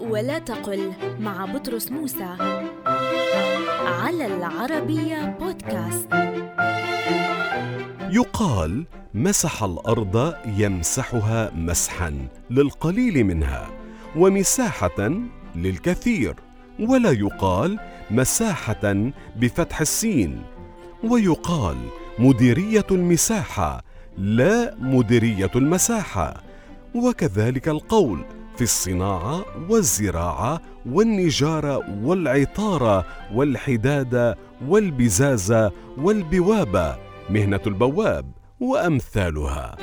ولا تقل مع بطرس موسى على العربية بودكاست. يقال مسح الأرض يمسحها مسحا للقليل منها ومساحة للكثير ولا يقال مساحة بفتح السين ويقال مديرية المساحة لا مديرية المساحة وكذلك القول في الصناعة والزراعة والنجارة والعطارة والحداده والبزازة والبوابة مهنة البواب وأمثالها.